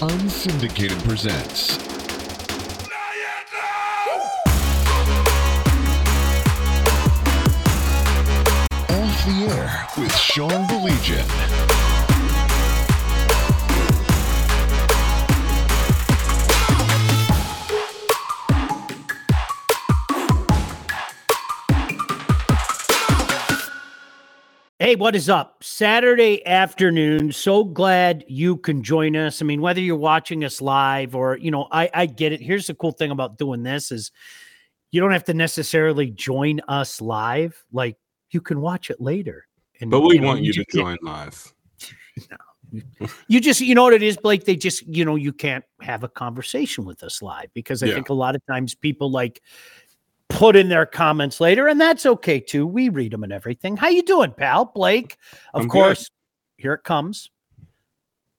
Unsyndicated presents. Off the air with Sean Baligian. What is up? Saturday afternoon. So glad you can join us. I mean, whether you're watching us live or, you know, I, I get it. Here's the cool thing about doing this is you don't have to necessarily join us live. Like you can watch it later. And, but we know, want you, to join live. no. You just, you know what it is, Blake? They just, you know, you can't have a conversation with us live because I yeah. think a lot of times people like, put in their comments later, and that's okay too. We read them and everything. How you doing, pal? Blake, of I'm course. Good. Here it comes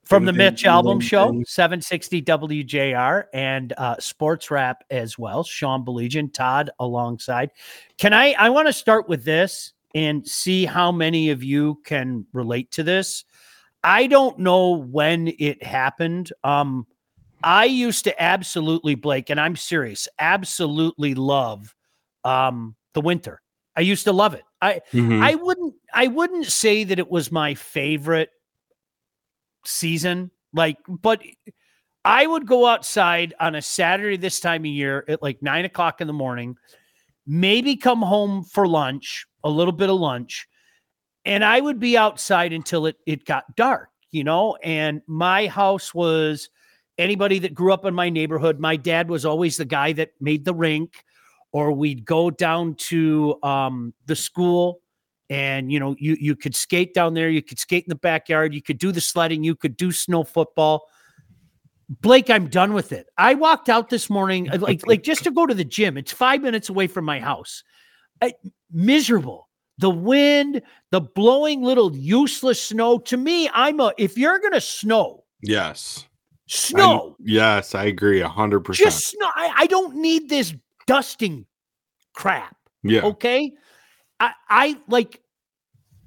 from the Mitch Albom show, 760 WJR and uh, Sports Wrap as well. Sean Baligian, Todd alongside. Can I? I want to start with this and see how many of you can relate to this. I don't know when it happened. Um, I used to absolutely, Blake, and I'm serious, absolutely love um, the winter. I used to love it. I mm-hmm. I wouldn't I wouldn't say that it was my favorite season. Like, but I would go outside on a Saturday this time of year at like nine o'clock in the morning, maybe come home for lunch, a little bit of lunch, and I would be outside until it it got dark, you know. And my house was anybody that grew up in my neighborhood. My dad was always the guy that made the rink or we'd go down to um, the school and you know you you could skate down there you could skate in the backyard you could do the sledding you could do snow football. Blake i'm done with it. I walked out this morning uh, like like just to go to the gym. It's five minutes away from my house. I, miserable. The wind the blowing little useless snow. To me i'm a if you're gonna snow yes. Snow. I, yes i agree 100% just snow. I, I don't need this dusting crap. Yeah. Okay. I, I like,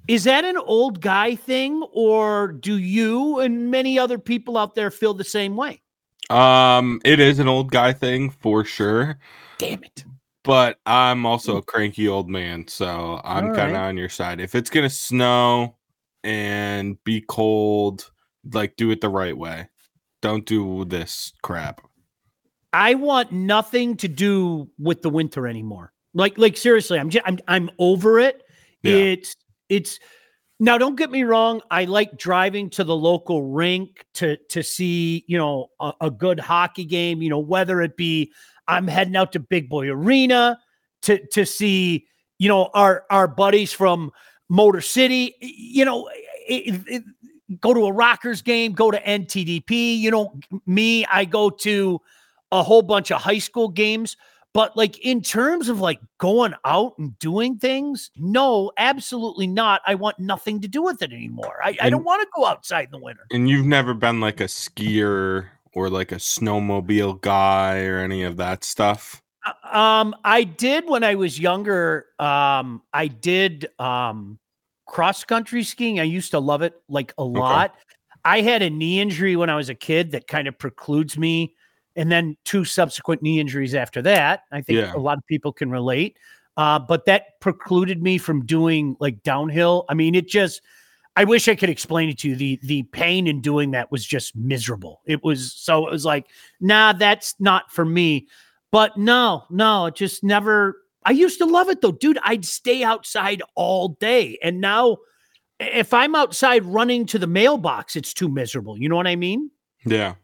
is that an old guy thing, or do you and many other people out there feel the same way? Um, it is an old guy thing for sure. Damn it. But I'm also a cranky old man, so I'm kind of right. on your side. If it's gonna snow and be cold, like do it the right way. Don't do this crap. I want nothing to do with the winter anymore. Like, like seriously, I'm just, I'm I'm over it. Yeah. It's it's now. Don't get me wrong. I like driving to the local rink to to see you know a, a good hockey game. You know whether it be I'm heading out to Big Boy Arena to to see you know our our buddies from Motor City. You know, it, it, go to a Rockers game, go to NTDP. You know, me, I go to a whole bunch of high school games. But like in terms of like going out and doing things, no, absolutely not. I want nothing to do with it anymore. I, I don't want to go outside in the winter. And you've never been like a skier or like a snowmobile guy or any of that stuff? Uh, um, I did when I was younger. Um, I did um cross country skiing. I used to love it like a lot. Okay. I had a knee injury when I was a kid that kind of precludes me and then two subsequent knee injuries after that. I think yeah. a lot of people can relate. Uh, but that precluded me from doing like downhill. I mean, it just I wish I could explain it to you. The the pain in doing that was just miserable. It was so it was like, nah, that's not for me. But no, no, it just never I used to love it though, dude. I'd stay outside all day. And now if I'm outside running to the mailbox, it's too miserable. You know what I mean? Yeah.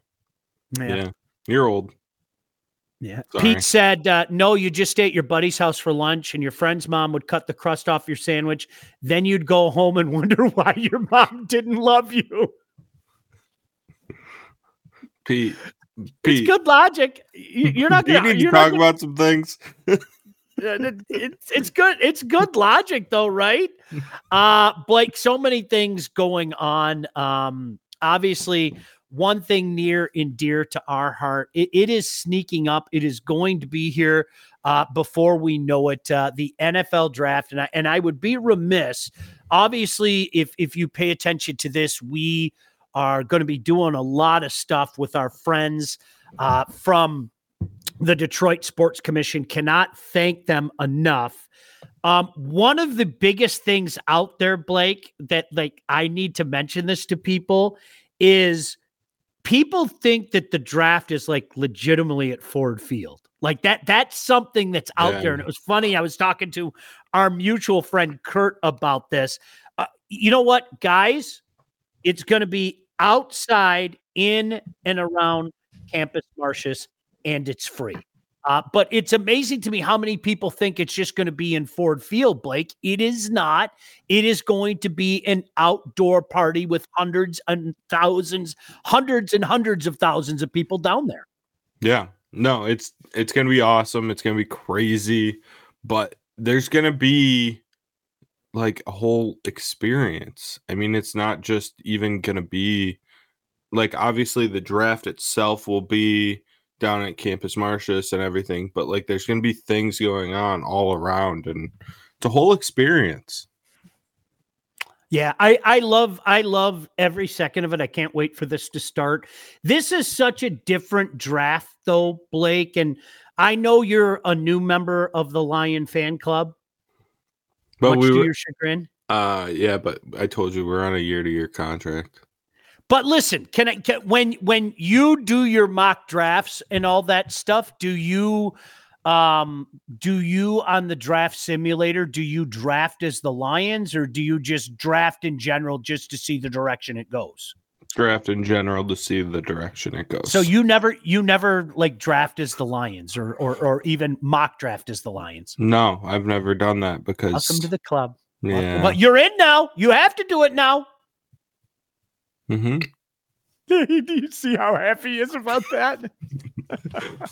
Yeah. yeah. You're old. Yeah. Sorry. Pete said, uh, no, you just stay at your buddy's house for lunch and your friend's mom would cut the crust off your sandwich. Then you'd go home and wonder why your mom didn't love you. Pete. Pete. It's good logic. You're not going to talk about some things. it's, it's good. It's good logic though, right? Uh, Blake, so many things going on. Um, obviously, one thing near and dear to our heart. it, it is sneaking up. It is going to be here uh, before we know it. Uh, the NFL draft, and I and I would be remiss, obviously, if if you pay attention to this, we are going to be doing a lot of stuff with our friends uh, from the Detroit Sports Commission. Cannot thank them enough. Um, one of the biggest things out there, Blake, that like I need to mention this to people is people think that the draft is like legitimately at Ford Field. Like that, that's something that's out yeah. there. And it was funny. I was talking to our mutual friend Kurt about this. Uh, you know what, guys? It's going to be outside in and around Campus Martius, and it's free. Uh, but it's amazing to me how many people think it's just going to be in Ford Field, Blake. It is not. It is going to be an outdoor party with hundreds and thousands, hundreds and hundreds of thousands of people down there. Yeah. No, it's it's going to be awesome. It's going to be crazy, but there's going to be like a whole experience. I mean, it's not just even going to be like obviously the draft itself will be down at Campus Martius and everything, but like there's going to be things going on all around and it's a whole experience. Yeah, I I love I love every second of it. I can't wait for this to start. This is such a different draft though, Blake, and I know you're a new member of the Lion fan club. But much we to were, your chagrin. Uh yeah, but I told you we're on a year to year contract. But listen, can I can, when when you do your mock drafts and all that stuff, do you um do you on the draft simulator do you draft as the Lions or do you just draft in general just to see the direction it goes? Draft in general to see the direction it goes. So you never you never like draft as the Lions or or or even mock draft as the Lions. No, I've never done that because welcome to the club. Yeah. But you're in now. You have to do it now. Mm-hmm. Do you see how happy he is about that?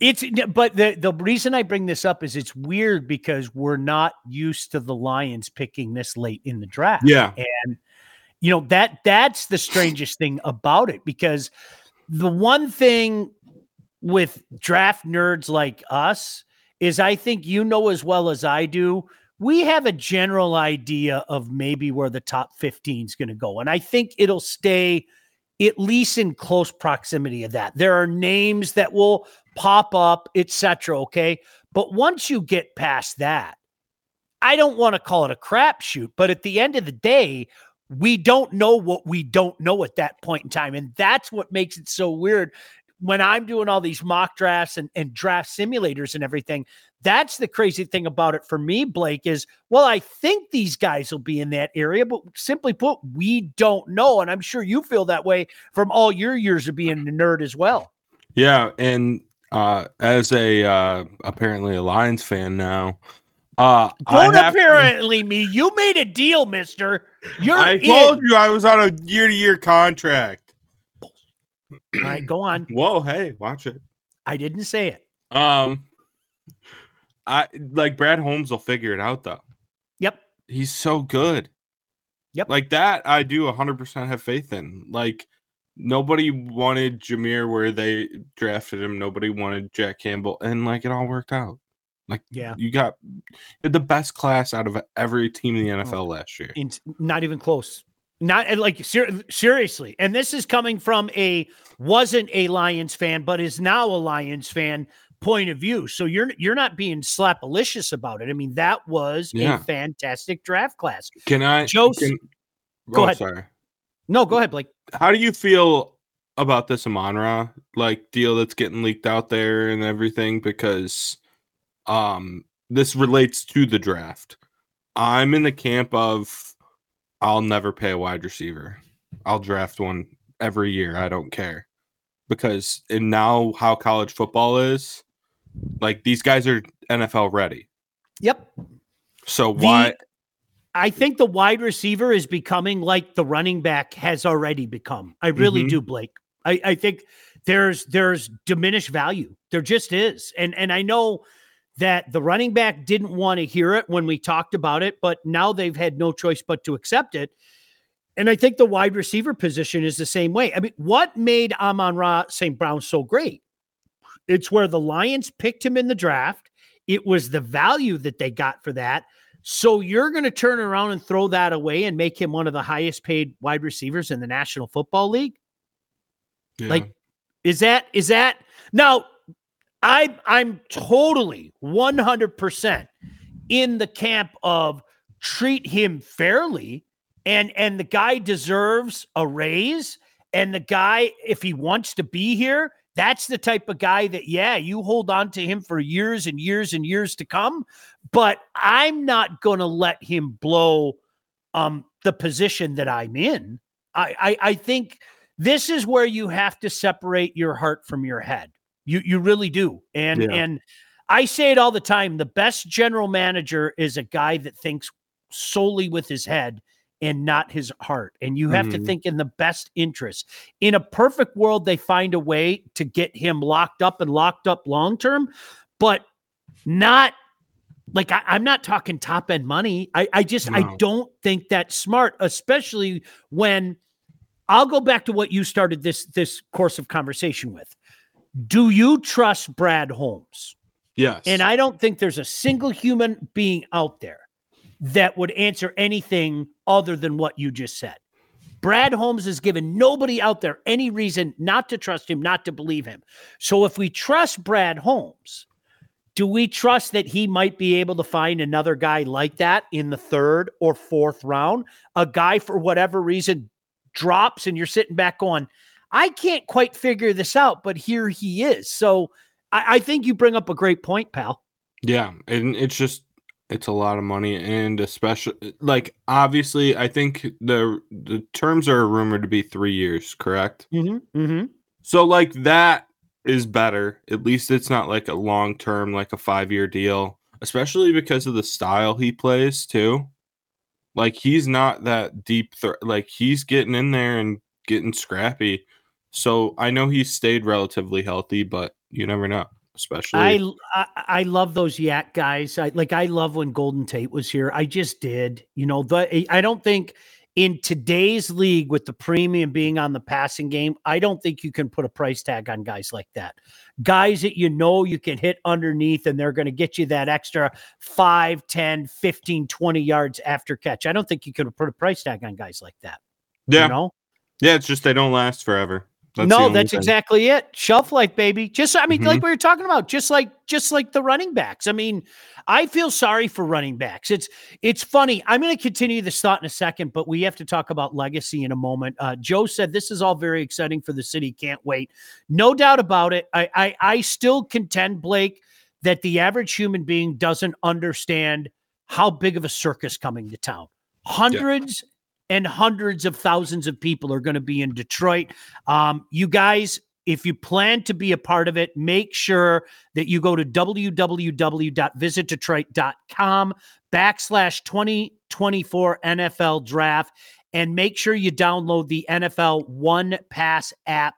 it's but the the reason I bring this up is it's weird because we're not used to the Lions picking this late in the draft. Yeah. And you know that that's the strangest thing about it because the one thing with draft nerds like us is I think you know as well as I do we have a general idea of maybe where the top 15 is going to go. And I think it'll stay at least in close proximity of that. There are names that will pop up, etc. Okay. But once you get past that, I don't want to call it a crapshoot, but at the end of the day, we don't know what we don't know at that point in time. And that's what makes it so weird when I'm doing all these mock drafts and, and draft simulators and everything, that's the crazy thing about it for me, Blake, is well, I think these guys will be in that area, but simply put, we don't know. And I'm sure you feel that way from all your years of being a nerd as well. Yeah. And uh, as a uh, apparently a Lions fan now, uh, Don't apparently to, me. You made a deal, mister. You're I in. told you I was on a year to year contract. All right, go on. Whoa, hey, watch it. I didn't say it. Um, I like Brad Holmes will figure it out though. Yep, he's so good. Yep, like that. I do 100 percent have faith in. Like nobody wanted Jahmyr where they drafted him. Nobody wanted Jack Campbell, and like it all worked out. Like yeah, you got the best class out of every team in the NFL oh, last year. not even close. Not like ser- seriously, and this is coming from a wasn't a Lions fan, but is now a Lions fan point of view. So you're you're not being slapalicious about it. I mean, that was yeah. a fantastic draft class. Can I, Joe? Can, go oh, ahead. Sorry. No, go ahead, Blake. How do you feel about this Amon-Ra like deal that's getting leaked out there and everything? Because um, this relates to the draft. I'm in the camp of I'll never pay a wide receiver. I'll draft one every year. I don't care. Because and now how college football is, like these guys are NFL ready. Yep. So why the, I think the wide receiver is becoming like the running back has already become. I really mm-hmm. do, Blake. I, I think there's there's diminished value. There just is. And and I know that the running back didn't want to hear it when we talked about it, but now they've had no choice but to accept it. And I think the wide receiver position is the same way. I mean, what made Amon Ra St. Brown so great? It's where the Lions picked him in the draft. It was the value that they got for that. So you're going to turn around and throw that away and make him one of the highest paid wide receivers in the National Football League? Yeah. Like, is that is that now? I I'm totally 100 percent in the camp of treat him fairly, and and the guy deserves a raise, and the guy if he wants to be here that's the type of guy that, yeah, you hold on to him for years and years and years to come. But I'm not going to let him blow um, the position that I'm in. I, I, I think this is where you have to separate your heart from your head. You you really do. And yeah. and I say it all the time. The best general manager is a guy that thinks solely with his head and not his heart. And you have mm-hmm. to think in the best interest. In a perfect world, they find a way to get him locked up and locked up long term, but not like I, am not talking top end money. I, I just no. I don't think that's smart, especially when I'll go back to what you started this this course of conversation with. Do you trust Brad Holmes? Yes. And I don't think there's a single human being out there that would answer anything other than what you just said. Brad Holmes has given nobody out there any reason not to trust him, not to believe him. So if we trust Brad Holmes, do we trust that he might be able to find another guy like that in the third or fourth round? A guy, for whatever reason, drops and you're sitting back going, I can't quite figure this out, but here he is. So I, I think you bring up a great point, pal. Yeah. And it's just it's a lot of money and especially like obviously i think the the terms are rumored to be three years correct mm-hmm, mm-hmm. so like that is better at least it's not like a long term like a five year deal especially because of the style he plays too like he's not that deep th- like he's getting in there and getting scrappy so i know he stayed relatively healthy but you never know especially. I, I, I love those yak guys. I like I love when Golden Tate was here. I just did. You know, the I don't think in today's league with the premium being on the passing game, I don't think you can put a price tag on guys like that. Guys that you know you can hit underneath and they're going to get you that extra 5, 10, 15, 20 yards after catch. I don't think you can put a price tag on guys like that. Yeah. You know? Yeah, it's just they don't last forever. That's no, that's thing. exactly it. Shelf life, baby. Just I mean, mm-hmm. like we were talking about, just like just like the running backs. I mean, I feel sorry for running backs. It's it's funny. I'm going to continue this thought in a second, but we have to talk about legacy in a moment. Uh, Joe said this is all very exciting for the city. Can't wait. No doubt about it. I I, I still contend, Blake, that the average human being doesn't understand how big of a circus coming to town. Hundreds and hundreds of thousands of people are going to be in Detroit. Um, you guys, if you plan to be a part of it, make sure that you go to www.visitdetroit.com backslash 2024 NFL draft and make sure you download the NFL One Pass app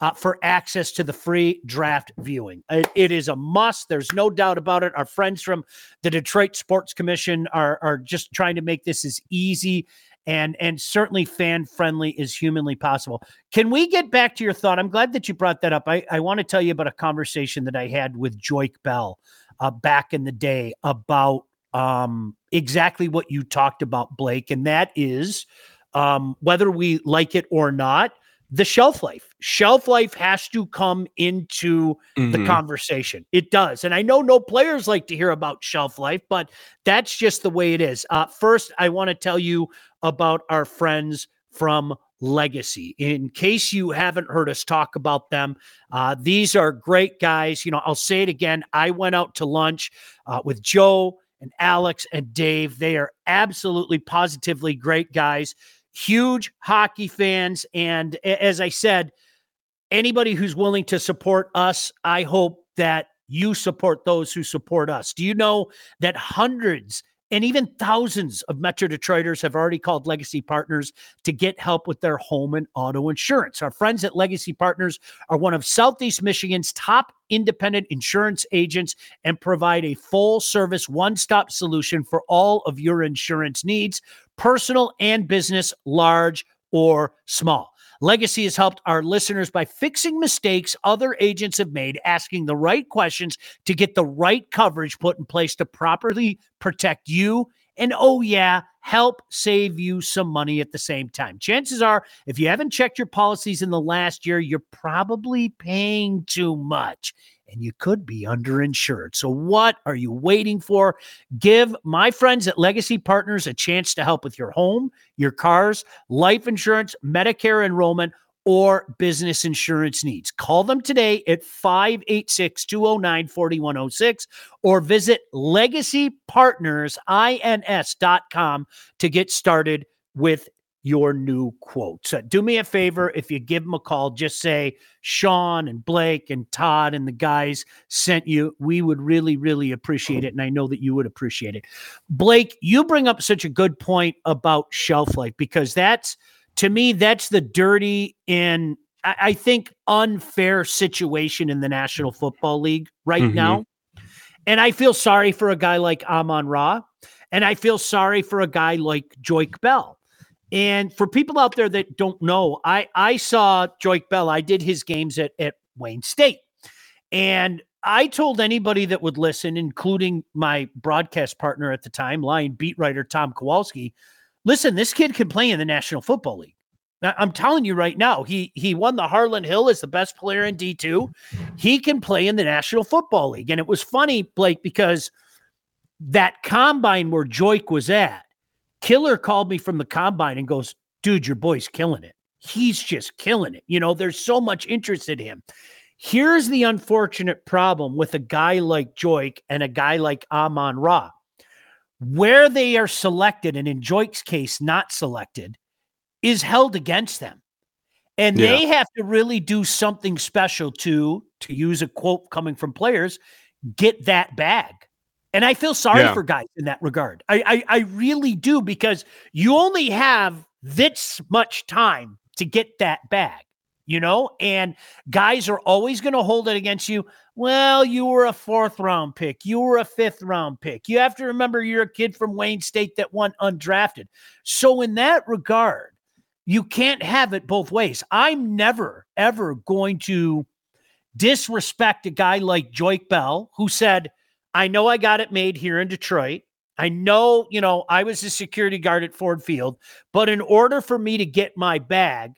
uh, for access to the free draft viewing. It, it is a must. There's no doubt about it. Our friends from the Detroit Sports Commission are, are just trying to make this as easy and and certainly fan friendly as humanly possible. Can we get back to your thought? I'm glad that you brought that up. I, I want to tell you about a conversation that I had with Joique Bell uh, back in the day about um, exactly what you talked about, Blake, and that is um, whether we like it or not, the shelf life. Shelf life has to come into mm-hmm. the conversation. It does. And I know no players like to hear about shelf life, but that's just the way it is. Uh, first, I want to tell you about our friends from Legacy. In case you haven't heard us talk about them, uh, these are great guys. You know, I'll say it again. I went out to lunch uh, with Joe and Alex and Dave. They are absolutely positively great guys huge hockey fans. And as I said, anybody who's willing to support us, I hope that you support those who support us. Do you know that hundreds and even thousands of Metro Detroiters have already called Legacy Partners to get help with their home and auto insurance. Our friends at Legacy Partners are one of Southeast Michigan's top independent insurance agents and provide a full service one stop solution for all of your insurance needs, personal and business, large or small. Legacy has helped our listeners by fixing mistakes other agents have made, asking the right questions to get the right coverage put in place to properly protect you and oh, yeah, help save you some money at the same time. Chances are, if you haven't checked your policies in the last year, you're probably paying too much and you could be underinsured. So, what are you waiting for? Give my friends at Legacy Partners a chance to help with your home, your cars, life insurance, Medicare enrollment or business insurance needs. Call them today at 586 209 4106 or visit legacypartnersins.com to get started with your new quote. So do me a favor if you give them a call, just say Sean and Blake and Todd and the guys sent you. We would really, really appreciate it. And I know that you would appreciate it. Blake, you bring up such a good point about shelf life because that's to me, that's the dirty and I, I think unfair situation in the National Football League right mm-hmm. now. And I feel sorry for a guy like Amon Ra, and I feel sorry for a guy like Joique Bell. And for people out there that don't know, I I saw Joique Bell. I did his games at at Wayne State, and I told anybody that would listen, including my broadcast partner at the time, Lion beat writer Tom Kowalski, Listen, this kid can play in the National Football League. I'm telling you right now, he he won the Harlan Hill as the best player in D2. He can play in the National Football League. And it was funny, Blake, because that combine where Joique was at, Killer called me from the combine and goes, dude, your boy's killing it. He's just killing it. You know, there's so much interest in him. Here's the unfortunate problem with a guy like Joique and a guy like Amon Ra where they are selected, and in Joique's case, not selected, is held against them. And yeah. they have to really do something special to, to use a quote coming from players, get that bag. And I feel sorry yeah. for guys in that regard. I, I, I really do because you only have this much time to get that bag, you know, and guys are always going to hold it against you. Well, you were a fourth round pick. You were a fifth round pick. You have to remember you're a kid from Wayne State that went undrafted. So, in that regard, you can't have it both ways. I'm never, ever going to disrespect a guy like Joique Bell, who said, I know I got it made here in Detroit. I know, you know, I was a security guard at Ford Field, but in order for me to get my bag,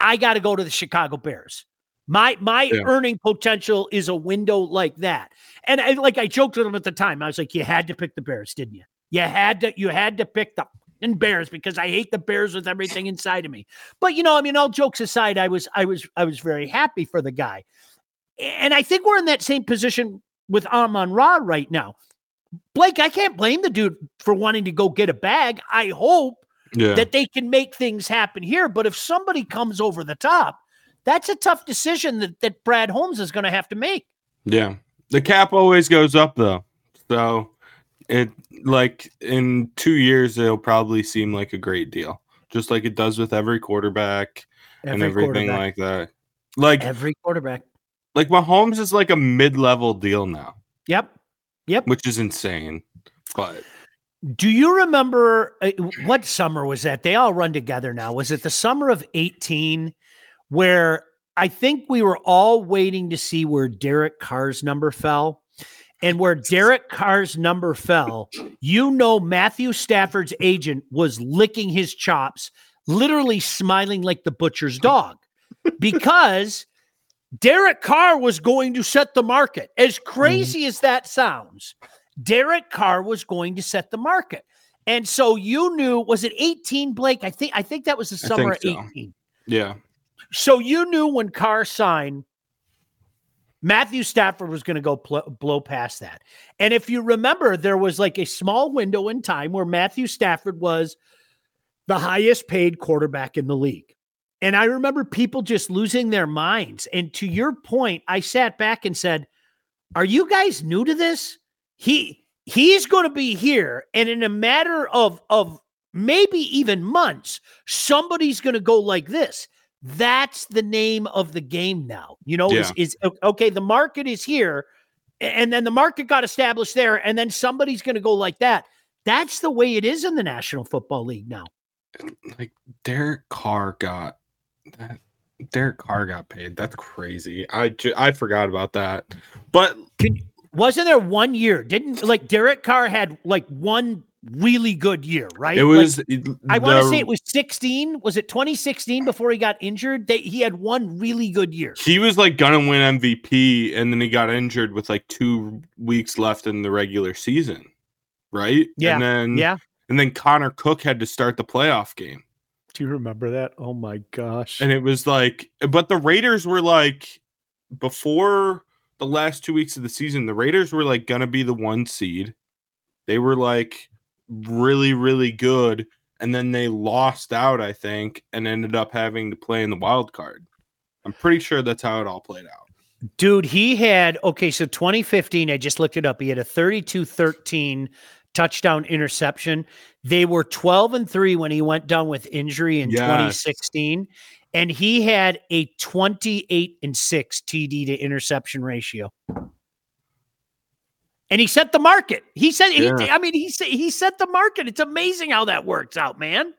I got to go to the Chicago Bears. My my yeah. earning potential is a window like that. And I, like I joked with him at the time. I was like, you had to pick the Bears, didn't you? You had to you had to pick the Bears because I hate the Bears with everything inside of me. But you know, I mean, all jokes aside, I was I was I was very happy for the guy. And I think we're in that same position with Amon Ra right now. Blake, I can't blame the dude for wanting to go get a bag. I hope yeah. that they can make things happen here. But if somebody comes over the top, that's a tough decision that, that Brad Holmes is going to have to make. Yeah. The cap always goes up though. So it like in 2 years it'll probably seem like a great deal. Just like it does with every quarterback every and everything like that. Like every quarterback. Like Mahomes is like a mid-level deal now. Yep. Yep. Which is insane. But do you remember uh, what summer was that? They all run together now. Was it the summer of 18 where I think we were all waiting to see where Derek Carr's number fell. And where Derek Carr's number fell, you know, Matthew Stafford's agent was licking his chops, literally smiling like the butcher's dog, because Derek Carr was going to set the market. As crazy mm. as that sounds, Derek Carr was going to set the market. And so you knew, was it 18, Blake? I think I think that was the summer of so. 18. Yeah. So you knew when Carr signed, Matthew Stafford was going to go pl- blow past that. And if you remember, there was like a small window in time where Matthew Stafford was the highest paid quarterback in the league. And I remember people just losing their minds. And to your point, I sat back and said, Are you guys new to this? He he's going to be here. And in a matter of of maybe even months, somebody's going to go like this. That's the name of the game now. You know, yeah. is, is okay, the market is here, and then the market got established there, and then somebody's going to go like that. That's the way it is in the National Football League now. Like Derek Carr got that Derek Carr got paid. That's crazy. I ju- I forgot about that. But Can, wasn't there one year? Didn't like Derek Carr had like one really good year, right? it was. Like, I want to say it was 16. Was it 2016 before he got injured? They, he had one really good year. He was like gonna win MVP, and then he got injured with like two weeks left in the regular season, right? Yeah, And then Yeah. and then Connor Cook had to start the playoff game. Do you remember that? Oh my gosh. And it was like, but the Raiders were like, before the last two weeks of the season, the Raiders were like gonna be the one seed. They were like really, really good. And then they lost out, I think, and ended up having to play in the wild card. I'm pretty sure that's how it all played out. Dude, he had okay, so 2015, I just looked it up. He had a 32-13 touchdown interception. They were 12 and 3 when he went down with injury in Yes. 2016, and he had a 28 and 6 TD to interception ratio. And he set the market. He said, he, I mean, he said he set the market. It's amazing how that works out, man.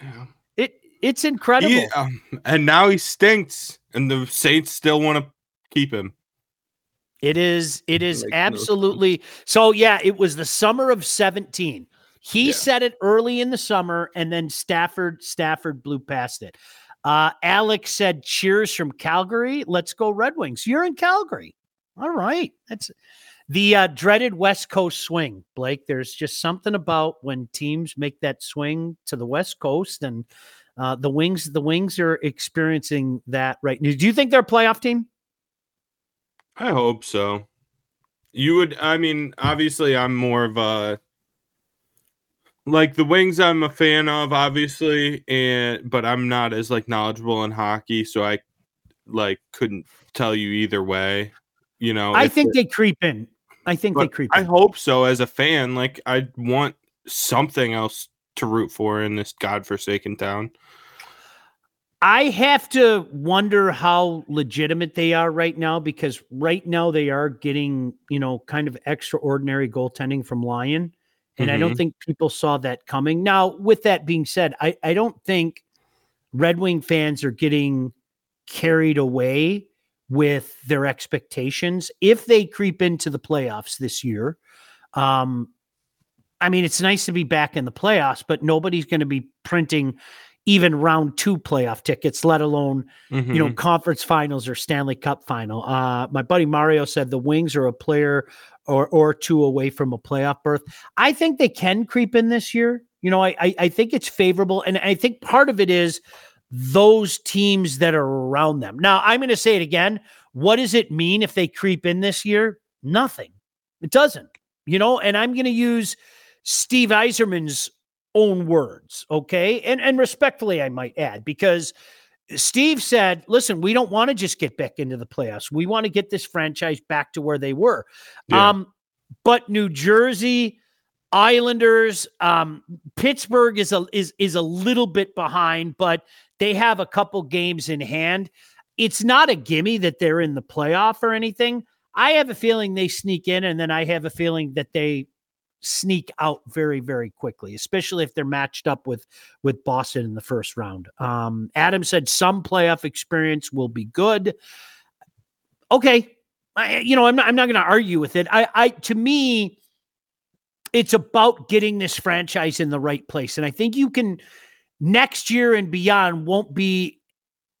Yeah. It it's incredible. He- um, and now he stinks, and the Saints still want to keep him. It is. It is no absolutely. So yeah, it was the summer of seventeen. He Yeah. said it early in the summer, and then Stafford Stafford blew past it. Uh, Alex said, "Cheers from Calgary. Let's go Red Wings." You're in Calgary. All right, that's the uh, dreaded West Coast swing, Blake. There's just something about when teams make that swing to the West Coast, and uh, the Wings. The Wings are experiencing that right now. Do you think they're a playoff team? I hope so. You would, I mean, obviously, I'm more of a like the Wings. I'm a fan of, obviously, and but I'm not as like knowledgeable in hockey, so I like couldn't tell you either way. You know, I think it- they creep in. I think they creep I in. hope so. As a fan, like I want something else to root for in this godforsaken town. I have to wonder how legitimate they are right now because right now they are getting, you know, kind of extraordinary goaltending from Lyon. And I don't Mhm. think people saw that coming. Now, with that being said, I, I don't think Red Wing fans are getting carried away with their expectations. If they creep into the playoffs this year, um, I mean, it's nice to be back in the playoffs, but nobody's going to be printing even round two playoff tickets, let alone you know Mhm. conference finals or Stanley Cup final. Uh, my buddy Mario said the Wings are a player or or two away from a playoff berth. I think they can creep in this year. You know, I I, I think it's favorable, and I think part of it is those teams that are around them. Now, I'm going to say it again. What does it mean if they creep in this year? Nothing. It doesn't. You know, and I'm going to use Steve Yzerman's own words, okay? And and respectfully I might add because Steve said, "Listen, we don't want to just get back into the playoffs. We want to get this franchise back to where they were." Yeah. Um but New Jersey Islanders um Pittsburgh is a is is a little bit behind, but they have a couple games in hand. It's not a gimme that they're in the playoff or anything. I have a feeling they sneak in and then I have a feeling that they sneak out very very quickly especially if they're matched up with with boston in the first round. Um adam said some playoff experience will be good. Okay I, you know i'm not i'm not going to argue with it. I i to me it's about getting this franchise in the right place and i think you can next year and beyond won't be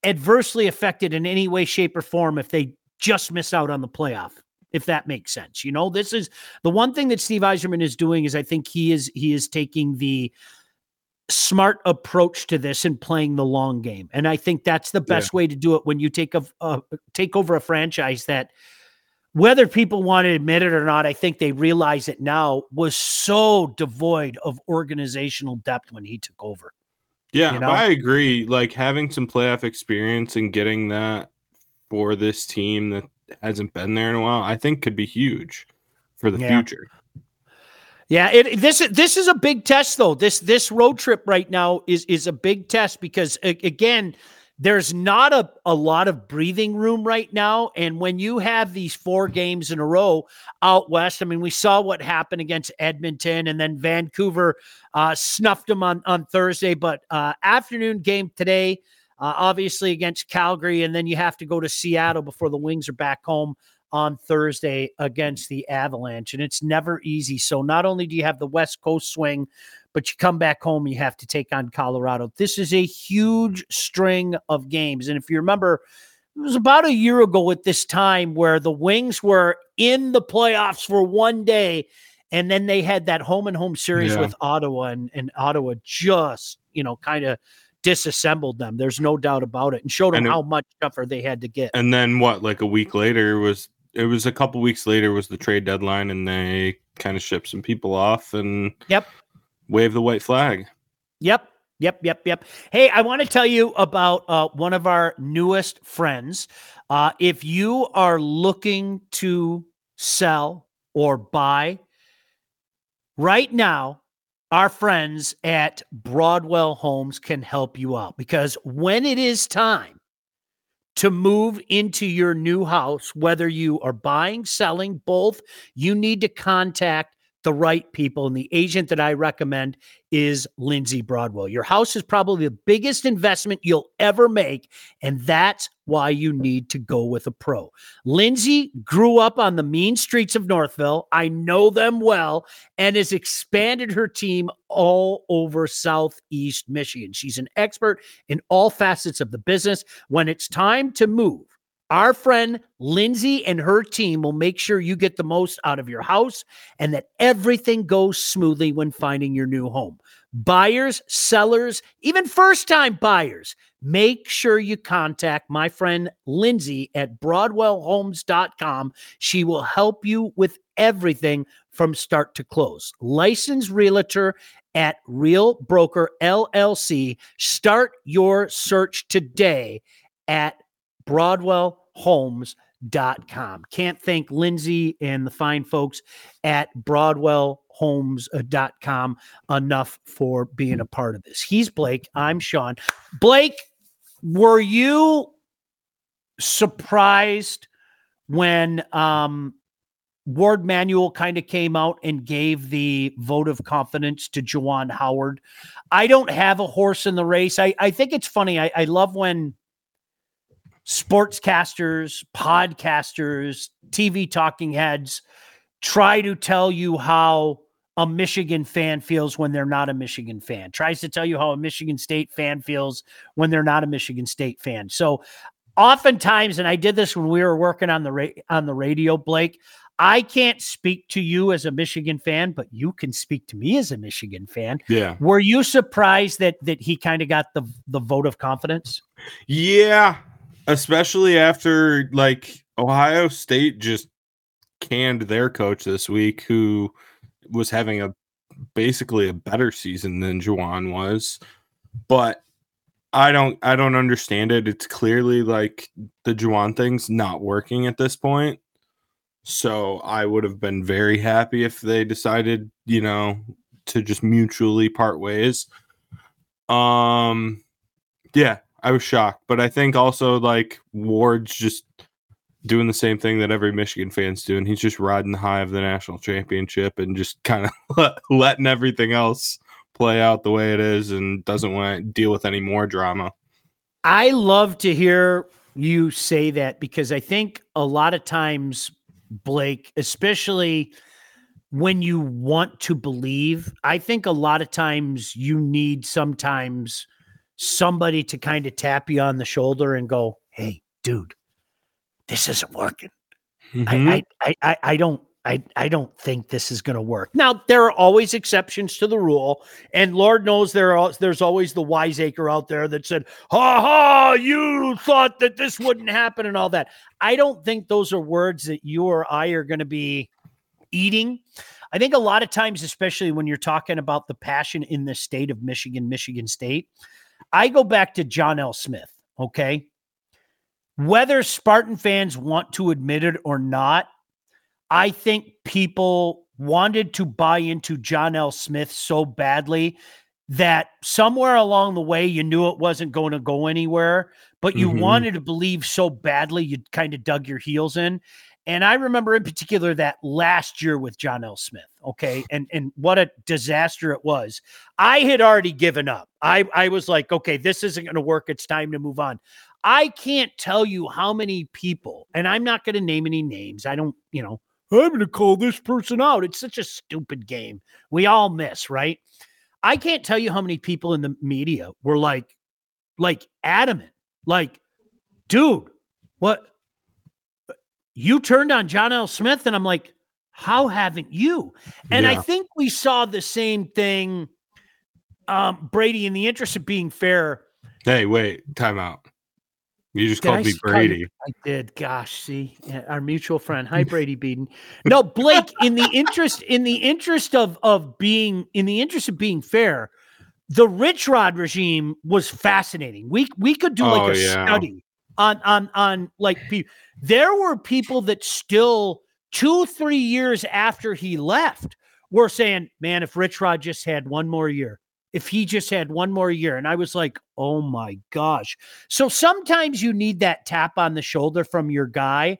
adversely affected in any way shape or form if they just miss out on the playoff if that makes sense. You know, this is the one thing that Steve Yzerman is doing is I think he is he is taking the smart approach to this and playing the long game. And I think that's the best way to do it when you take a, a take over a franchise that whether people want to admit it or not, I think they realize it now was so devoid of organizational depth when he took over. Yeah, you know? I agree. Like having some playoff experience and getting that for this team that hasn't been there in a while, I think could be huge for the Yeah. future. Yeah, it this this is a big test though. This this road trip right now is is a big test because again, there's not a, a lot of breathing room right now. And when you have these four games in a row out west, I mean, we saw what happened against Edmonton and then Vancouver uh, snuffed them on, on Thursday. But uh, afternoon game today, uh, obviously against Calgary, and then you have to go to Seattle before the Wings are back home on Thursday against the Avalanche. And it's never easy. So not only do you have the West Coast swing, but you come back home, you have to take on Colorado. This is a huge string of games. And if you remember, it was about a year ago at this time where the Wings were in the playoffs for one day. And then they had that home and home series yeah. with Ottawa, and, and Ottawa just, you know, kind of disassembled them. There's no doubt about it, and showed them and it, how much tougher they had to get. And then what? Like a week later was it was a couple weeks later was the trade deadline, and they kind of shipped some people off and yep, wave the white flag. Yep. Yep, yep, yep. Hey, I want to tell you about uh, one of our newest friends. Uh, if you are looking to sell or buy, right now, our friends at Broadwell Homes can help you out because when it is time to move into your new house, whether you are buying, selling, both, you need to contact the right people. And the agent that I recommend is Lindsay Broadwell. Your house is probably the biggest investment you'll ever make, and that's why you need to go with a pro. Lindsay grew up on the mean streets of Northville. I know them well and has expanded her team all over Southeast Michigan. She's an expert in all facets of the business. When it's time to move, our friend Lindsay and her team will make sure you get the most out of your house and that everything goes smoothly when finding your new home. Buyers, sellers, even first time buyers, make sure you contact my friend Lindsay at BroadwellHomes.com. She will help you with everything from start to close. Licensed realtor at Real Broker LLC. Start your search today at Broadwell homes.com. Can't thank Lindsay and the fine folks at broadwellhomes.com enough for being a part of this. He's Blake. I'm Sean. Blake, were you surprised when um, Warde Manuel kind of came out and gave the vote of confidence to Juwan Howard? I don't have a horse in the race. I, I think it's funny. I, I love when sportscasters, podcasters, TV talking heads try to tell you how a Michigan fan feels when they're not a Michigan fan. Tries to tell you how a Michigan State fan feels when they're not a Michigan State fan. So oftentimes and I did this when we were working on the ra- on the radio Blake, I can't speak to you as a Michigan fan, but you can speak to me as a Michigan fan. Yeah. Were you surprised that that he kind of got the the vote of confidence? Yeah, especially after like Ohio State just canned their coach this week, who was having a basically a better season than Juwan was. But I don't I don't understand it. It's clearly like the Juwan thing's not working at this point. So I would have been very happy if they decided, you know, to just mutually part ways. Um yeah, I was shocked, but I think also like Warde's just doing the same thing that every Michigan fan's doing. He's just riding the high of the national championship and just kind of letting everything else play out the way it is and doesn't want to deal with any more drama. I love to hear you say that because I think a lot of times, Blake, especially when you want to believe, I think a lot of times you need sometimes somebody to kind of tap you on the shoulder and go, "Hey, dude, this isn't working." Mm-hmm. I, I, I, I don't. I, I don't think this is going to work. Now there are always exceptions to the rule, and Lord knows there are there's always the wiseacre out there that said, "Ha ha, you thought that this wouldn't happen," and all that. I don't think those are words that you or I are going to be eating. I think a lot of times, especially when you're talking about the passion in the state of Michigan, Michigan State, I go back to John L. Smith, okay? Whether Spartan fans want to admit it or not, I think people wanted to buy into John L. Smith so badly that somewhere along the way you knew it wasn't going to go anywhere, but you mm-hmm. wanted to believe so badly you kind of dug your heels in. And I remember in particular that last year with John L. Smith. Okay. And and what a disaster it was. I had already given up. I, I was like, okay, this isn't going to work. It's time to move on. I can't tell you how many people, and I'm not going to name any names. I don't, you know, I'm going to call this person out. It's such a stupid game. We all miss, right? I can't tell you how many people in the media were like, like adamant, like, dude, what? You turned on John L. Smith, and I'm like, how haven't you? And yeah. I think we saw the same thing, um, Brady. In the interest of being fair, hey, wait, time out. You just did called I me Brady. I did. Gosh, see, our mutual friend. Hi, Brady Beaton. No, Blake. In the interest, in the interest of of being, in the interest of being fair, the Rich Rod regime was fascinating. We we could do like oh, a yeah. study on on on like there were people that still two three years after he left were saying, "Man, if Rich Rod just had one more year, if he just had one more year. And I was like, oh my gosh. So sometimes you need that tap on the shoulder from your guy.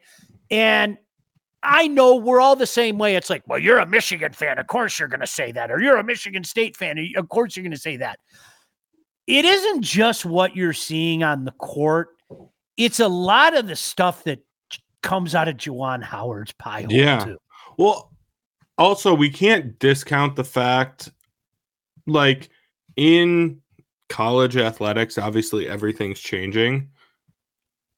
And I know we're all the same way. It's like, well, you're a Michigan fan. Of course you're going to say that. Or you're a Michigan State fan. Of course you're going to say that. It isn't just what you're seeing on the court, it's a lot of the stuff that comes out of Juwan Howard's pie. Yeah. Too. Well, also, we can't discount the fact, like, in college athletics, obviously everything's changing.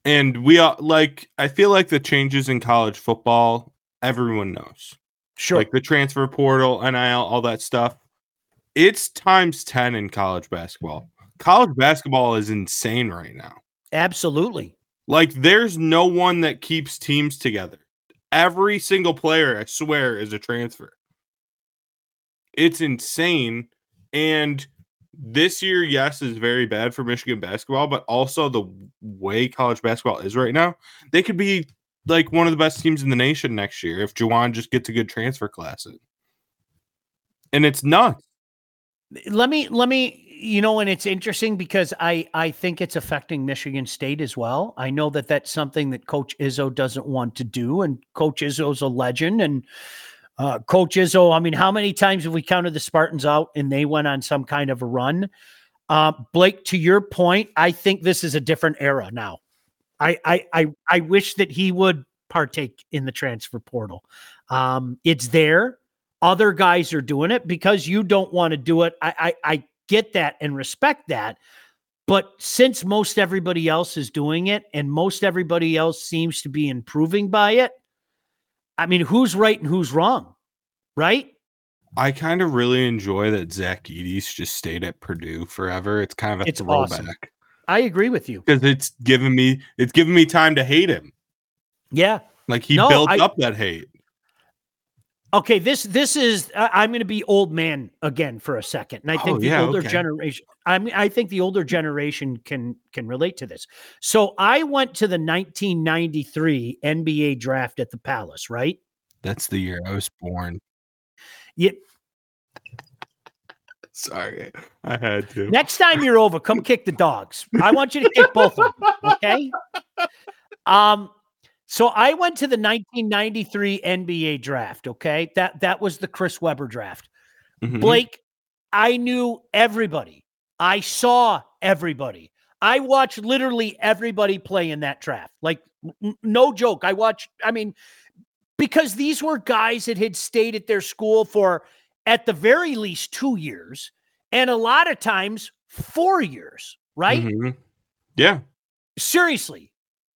And we are like, I feel like the changes in college football, everyone knows. Sure. Like the transfer portal, NIL, all that stuff. It's times 10 in college basketball. College basketball is insane right now. Absolutely. Like there's no one that keeps teams together. Every single player, I swear, is a transfer. It's insane. And this year, yes, is very bad for Michigan basketball, but also the way college basketball is right now, they could be like one of the best teams in the nation next year if Juwan just gets a good transfer class in. And it's nuts. Let me let me you know and it's interesting because I I think it's affecting Michigan State as well. I know that that's something that Coach Izzo doesn't want to do, and Coach Izzo's a legend and uh, Coach Izzo, I mean, how many times have we counted the Spartans out and they went on some kind of a run? Uh, Blake, to your point, I think this is a different era now. I I I, I wish that he would partake in the transfer portal. Um, it's there. Other guys are doing it because you don't want to do it. I, I I get that and respect that. But since most everybody else is doing it and most everybody else seems to be improving by it, I mean, who's right and who's wrong, right? I kind of really enjoy that Zach Edey's just stayed at Purdue forever. It's kind of a it's throwback. Awesome. I agree with you because it's given me it's given me time to hate him. Yeah, like he no, built I, up that hate. Okay, this this is I'm going to be old man again for a second, and I think oh, the yeah, older okay. generation. I mean, I think the older generation can can relate to this. So I went to the 1993 NBA draft at the Palace, right? That's the year I was born. Yeah. Sorry, I had to. Next time you're over, come kick the dogs. I want you to kick both of them. Okay. Um, so I went to the 1993 NBA draft. Okay, that that was the Chris Webber draft. Mm-hmm. Blake, I knew everybody. I saw everybody. I watched literally everybody play in that draft. Like n- no joke. I watched. I mean, because these were guys that had stayed at their school for at the very least two years, and a lot of times four years. Right? Mm-hmm. Yeah. Seriously,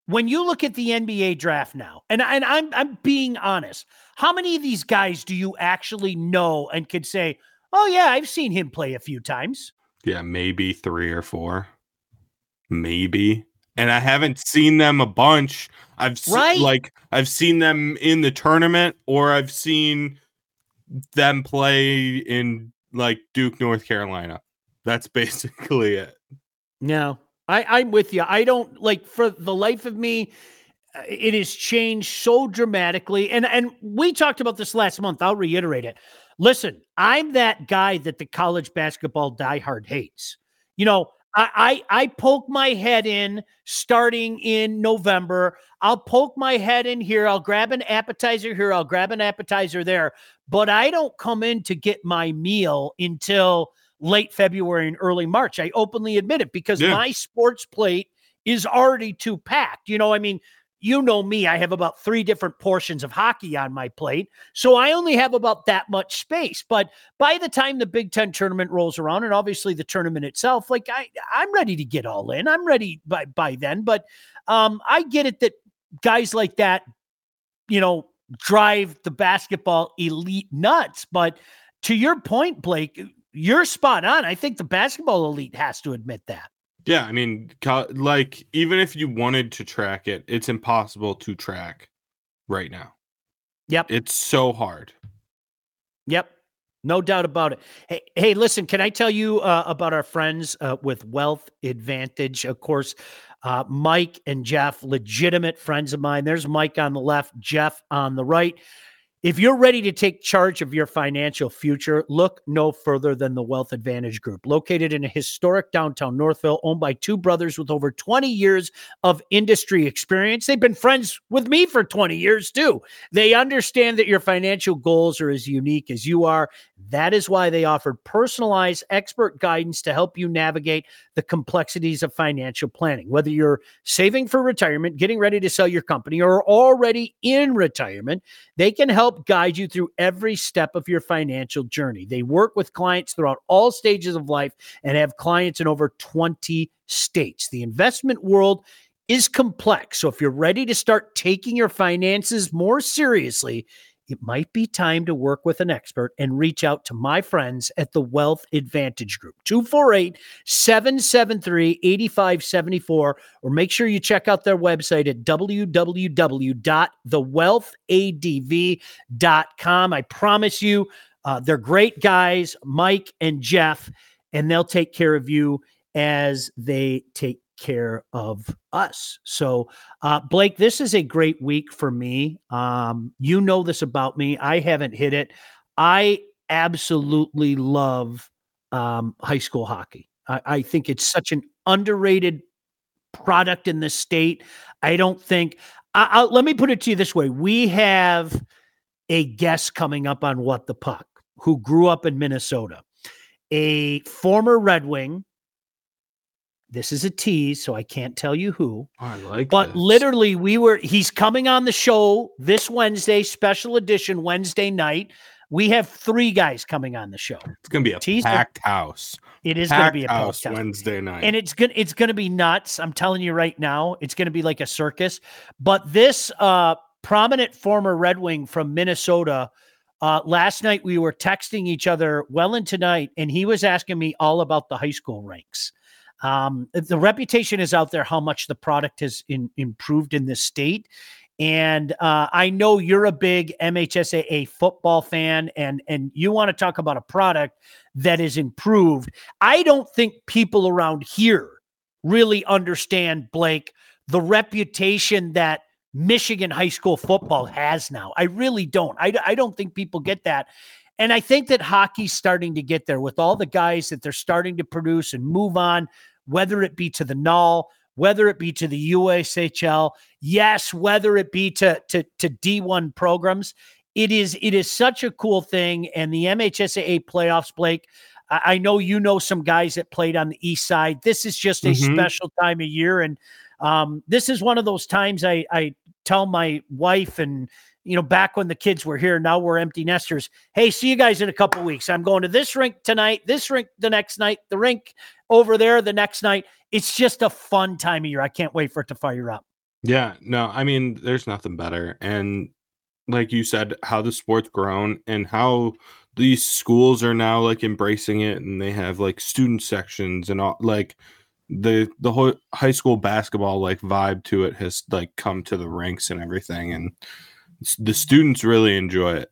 when you look at the NBA draft now, and, and I'm I'm being honest, how many of these guys do you actually know and could say, "Oh yeah, I've seen him play a few times"? Yeah, maybe three or four, maybe. And I haven't seen them a bunch. I've right? like I've seen them in the tournament, or I've seen them play in like Duke, North Carolina. That's basically it. No, I, I'm with you. I don't like for the life of me. Uh, it has changed so dramatically, and and we talked about this last month. I'll reiterate it. Listen, I'm that guy that the college basketball diehard hates. You know, I, I I poke my head in starting in November. I'll poke my head in here. I'll grab an appetizer here. I'll grab an appetizer there. But I don't come in to get my meal until late February and early March. I openly admit it because yeah. my sports plate is already too packed. You know, I mean, you know me, I have about three different portions of hockey on my plate. So I only have about that much space. But by the time the Big Ten tournament rolls around, and obviously the tournament itself, like I, I'm ready to get all in. I'm ready by by then. But um, I get it that guys like that, you know, drive the basketball elite nuts. But to your point, Blake, you're spot on. I think the basketball elite has to admit that. Yeah, I mean, like even if you wanted to track it, it's impossible to track right now. Yep. It's so hard. Yep. No doubt about it. Hey, hey, listen, can I tell you uh, about our friends uh, with Wealth Advantage? Of course, uh, Mike and Jeff, legitimate friends of mine. There's Mike on the left, Jeff on the right. If you're ready to take charge of your financial future, look no further than the Wealth Advantage Group. Located in a historic downtown Northville, owned by two brothers with over 20 years of industry experience. They've been friends with me for 20 years too. They understand that your financial goals are as unique as you are. That is why they offer personalized expert guidance to help you navigate the complexities of financial planning. Whether you're saving for retirement, getting ready to sell your company, or already in retirement, they can help guide you through every step of your financial journey. They work with clients throughout all stages of life and have clients in over 20 states. The investment world is complex. So if you're ready to start taking your finances more seriously, it might be time to work with an expert and reach out to my friends at the Wealth Advantage Group, 248 773 8574, or make sure you check out their website at www.thewealthadv.com. I promise you, uh, they're great guys, Mike and Jeff, and they'll take care of you as they take care of us. So, uh, Blake, this is a great week for me. Um, you know this about me. I haven't hit it. I absolutely love um, high school hockey. I, I think it's such an underrated product in the state. I don't think. I, I'll, let me put it to you this way: we have a guest coming up on What the Puck who grew up in Minnesota, a former Red Wing this is a tease, so I can't tell you who. Oh, I like But this. literally, we were he's coming on the show this Wednesday, special edition Wednesday night. We have three guys coming on the show. It's gonna be a tease packed house. It is gonna be a house Wednesday night. And it's gonna it's gonna be nuts. I'm telling you right now, it's gonna be like a circus. But this uh prominent former Red Wing from Minnesota. Uh, last night we were texting each other well into night, and he was asking me all about the high school ranks. Um, the reputation is out there how much the product has in, improved in this state. And uh, I know you're a big MHSAA football fan, and and you want to talk about a product that is improved. I don't think people around here really understand Blake the reputation that Michigan high school football has now. I really don't. I, I don't think people get that. And I think that hockey's starting to get there with all the guys that they're starting to produce and move on, whether it be to the NAHL, whether it be to the USHL, yes, whether it be to, to, to D1 programs. It is it is such a cool thing. And the MHSAA playoffs, Blake, I, I know you know some guys that played on the east side. This is just a mm-hmm. special time of year. And um, this is one of those times I, I tell my wife and you know, back when the kids were here, now we're empty nesters. Hey, see you guys in a couple weeks. I'm going to this rink tonight, this rink the next night, the rink over there the next night. It's just a fun time of year. I can't wait for it to fire up. Yeah, no, I mean, there's nothing better. And like you said, how the sport's grown and how these schools are now like embracing it and they have like student sections and all like the the whole high school basketball like vibe to it has like come to the ranks and everything and the students really enjoy it,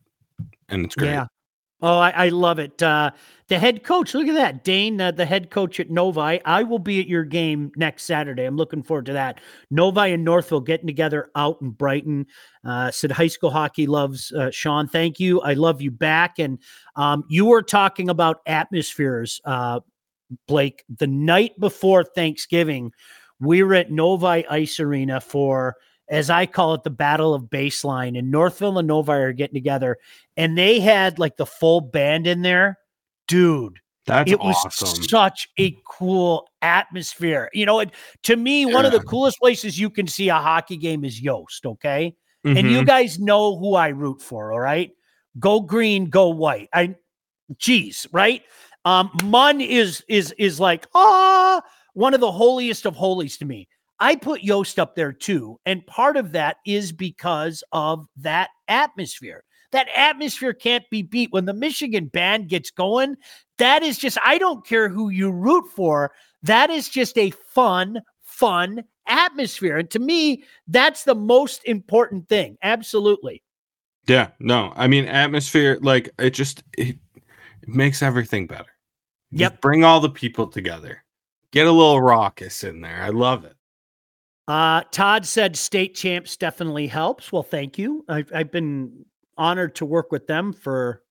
and it's great. Yeah. Oh, I, I love it. Uh, the head coach, look at that, Dane, uh, the head coach at Novi. I will be at your game next Saturday. I'm looking forward to that. Novi and Northville getting together out in Brighton. Uh, said high school hockey loves uh, Sean. Thank you. I love you back. And um, you were talking about atmospheres. Uh, Blake, the night before Thanksgiving, we were at Novi Ice Arena for, as I call it, the Battle of Baseline. And Northville and Novi are getting together, and they had like the full band in there. Dude, that's it was awesome. such a cool atmosphere. You know, it, to me, yeah. one of the coolest places you can see a hockey game is Yost. Okay, mm-hmm. and you mm-hmm. guys know who I root for. All right, go green, go white. I, geez, right? Um, Munn is is is like ah one of the holiest of holies to me. I put Yost up there too, and part of that is because of that atmosphere. That atmosphere can't be beat. When the Michigan band gets going, that is just, I don't care who you root for. That is just a fun, fun atmosphere. And to me, that's the most important thing. Absolutely. Yeah, no, I mean, atmosphere, like it just, it, it makes everything better. Yep. Just bring all the people together. Get a little raucous in there. I love it. Uh, Todd said state champs definitely helps. Well, thank you. I've, I've been honored to work with them for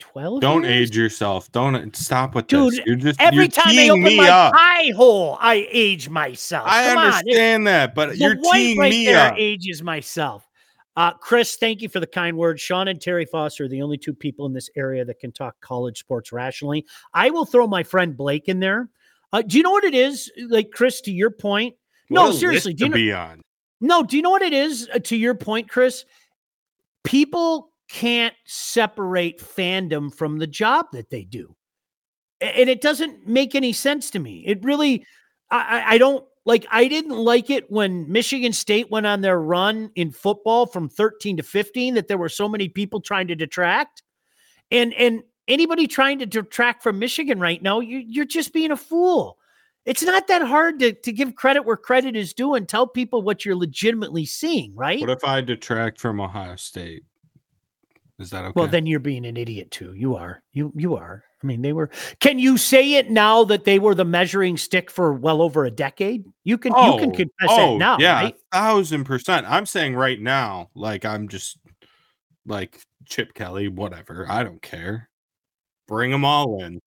12 don't years? age yourself don't stop with Dude, this you're just every you're time i open my up. eye hole i age myself i Come understand that but you're teeing right me there up ages myself uh, Chris, thank you for the kind words. Sean and Terry Foster are the only two people in this area that can talk college sports rationally. I will throw my friend Blake in there. Uh, do you know what it is? Like Chris, to your point. No, seriously. do you know, be on. No, do you know what it is? Uh, to your point, Chris, people can't separate fandom from the job that they do. And it doesn't make any sense to me. It really, I, I don't like, I didn't like it when Michigan State went on their run in football from 13 to 15 that there were so many people trying to detract. And, and, Anybody trying to detract from Michigan right now, you, you're just being a fool. It's not that hard to, to give credit where credit is due and tell people what you're legitimately seeing, right? What if I detract from Ohio State? Is that okay? Well, then you're being an idiot too. You are. You you are. I mean, they were. Can you say it now that they were the measuring stick for well over a decade? You can oh, you can oh, confess oh, it now. Yeah, right? thousand percent. I'm saying right now, like I'm just like Chip Kelly, whatever. I don't care. Bring them all in.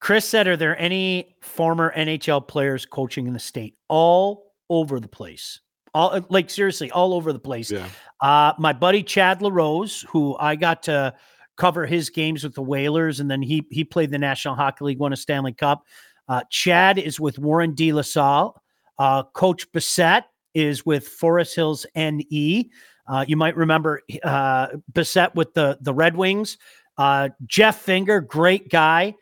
Chris said, "Are there any former NHL players coaching in the state? All over the place." all uh, like seriously all over the place. Yeah. Uh, my buddy Chad LaRose, who I got to cover his games with the Whalers, and then he he played the National Hockey League, won a Stanley Cup. Uh, Chad is with Warren D. La Salle. Uh, Coach Bissett is with Forest Hills NE. Uh, you might remember uh, Bissett with the the Red Wings. Uh, Jeff Finger, great guy,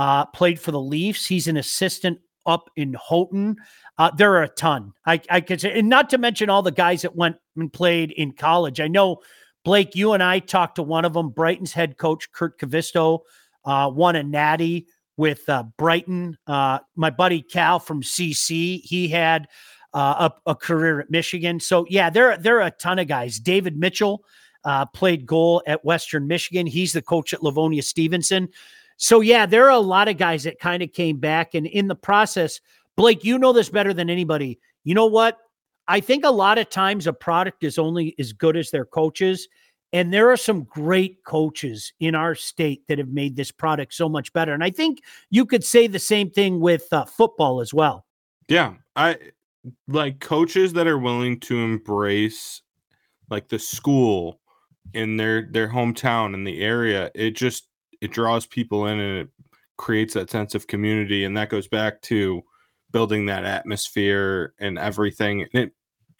uh, played for the Leafs. He's an assistant up in Houghton. Uh, there are a ton. I, I could say, and not to mention all the guys that went and played in college. I know Blake, you and I talked to one of them, Brighton's head coach Kurt Kivisto, uh, won a natty with uh, Brighton. Uh, my buddy Cal from CC, he had uh, a, a, career at Michigan. So yeah, there there are a ton of guys. David Mitchell uh, played goal at Western Michigan. He's the coach at Livonia Stevenson. So yeah, there are a lot of guys that kind of came back, and in the process, Blake, you know this better than anybody. You know what? I think a lot of times a product is only as good as their coaches. And there are some great coaches in our state that have made this product so much better. And I think you could say the same thing with uh, football as well. Yeah. I like coaches that are willing to embrace like the school in their their hometown in the area. It just it draws people in and it creates that sense of community and that goes back to building that atmosphere and everything. And it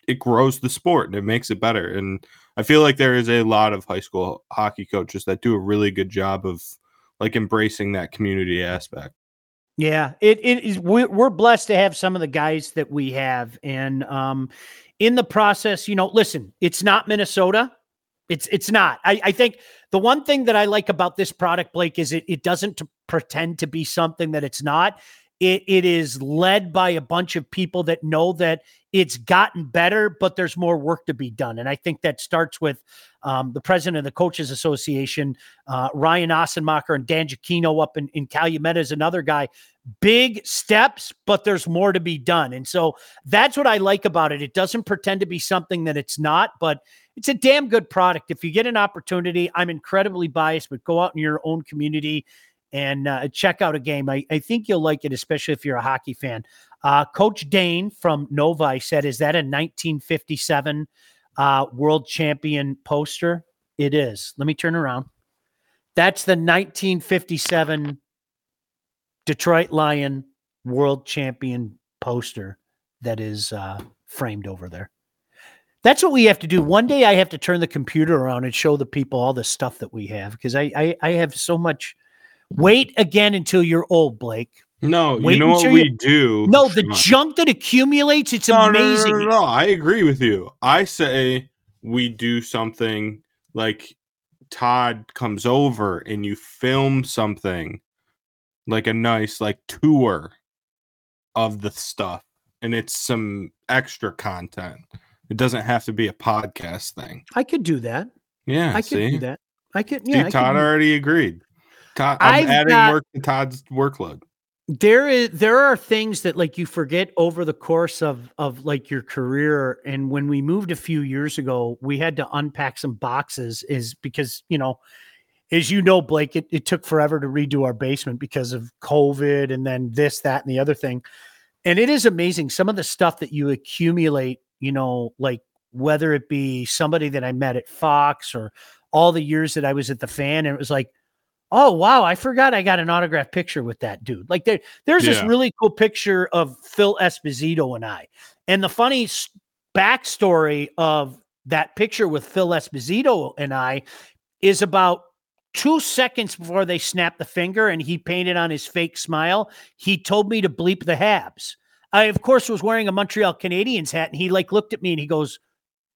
it grows the sport and it makes it better. And I feel like there is a lot of high school hockey coaches that do a really good job of like embracing that community aspect. Yeah, it, it is. We're blessed to have some of the guys that we have, and um, in the process, you know, listen, it's not Minnesota. It's it's not. I, I think the one thing that I like about this product, Blake, is it it doesn't pretend to be something that it's not. It, it is led by a bunch of people that know that it's gotten better, but there's more work to be done. And I think that starts with um, the president of the Coaches Association, uh, Ryan Ossenmacher, and Dan Giacchino up in, in Calumet is another guy. Big steps, but there's more to be done. And so that's what I like about it. It doesn't pretend to be something that it's not, but it's a damn good product. If you get an opportunity, I'm incredibly biased, but go out in your own community and uh, check out a game. I, I think you'll like it, especially if you're a hockey fan. Uh, Coach Dane from Novi said, "Is that a 1957 uh, World Champion poster?" It is. Let me turn around. That's the 1957 Detroit Lion World Champion poster that is uh, framed over there. That's what we have to do. One day I have to turn the computer around and show the people all the stuff that we have because I, I, I have so much. Wait again until you're old, Blake. No, Wait you know what we do. No, the junk that accumulates, it's no, amazing. No, no, no, no, I agree with you. I say we do something like Todd comes over and you film something like a nice like tour of the stuff and it's some extra content. It doesn't have to be a podcast thing. I could do that. Yeah, I see? could do that. I could. Yeah, see, Todd already agreed. Todd, I'm I've adding got, work to Todd's workload. There is there are things that like you forget over the course of of like your career. And when we moved a few years ago, we had to unpack some boxes. Is because you know as you know, Blake, it, it took forever to redo our basement because of COVID and then this, that, and the other thing. And it is amazing some of the stuff that you accumulate, you know, like whether it be somebody that I met at Fox or all the years that I was at the fan, and it was like, oh wow, I forgot I got an autograph picture with that dude. Like there, there's yeah. this really cool picture of Phil Esposito and I. And the funny backstory of that picture with Phil Esposito and I is about two seconds before they snapped the finger and he painted on his fake smile, he told me to bleep the Habs. I, of course, was wearing a Montreal Canadiens hat and he like looked at me and he goes,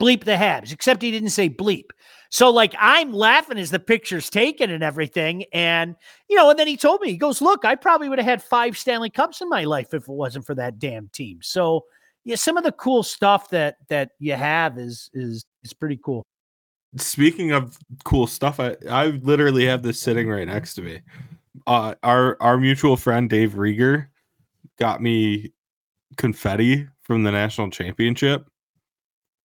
bleep the Habs, except he didn't say bleep. So, like, I'm laughing as the picture's taken and everything. And, you know, and then he told me, he goes, Look, I probably would have had five Stanley Cups in my life if it wasn't for that damn team. So, yeah, some of the cool stuff that that you have is is is pretty cool speaking of cool stuff, I, I literally have this sitting right next to me. Uh, our our mutual friend Dave Rieger got me confetti from the national championship,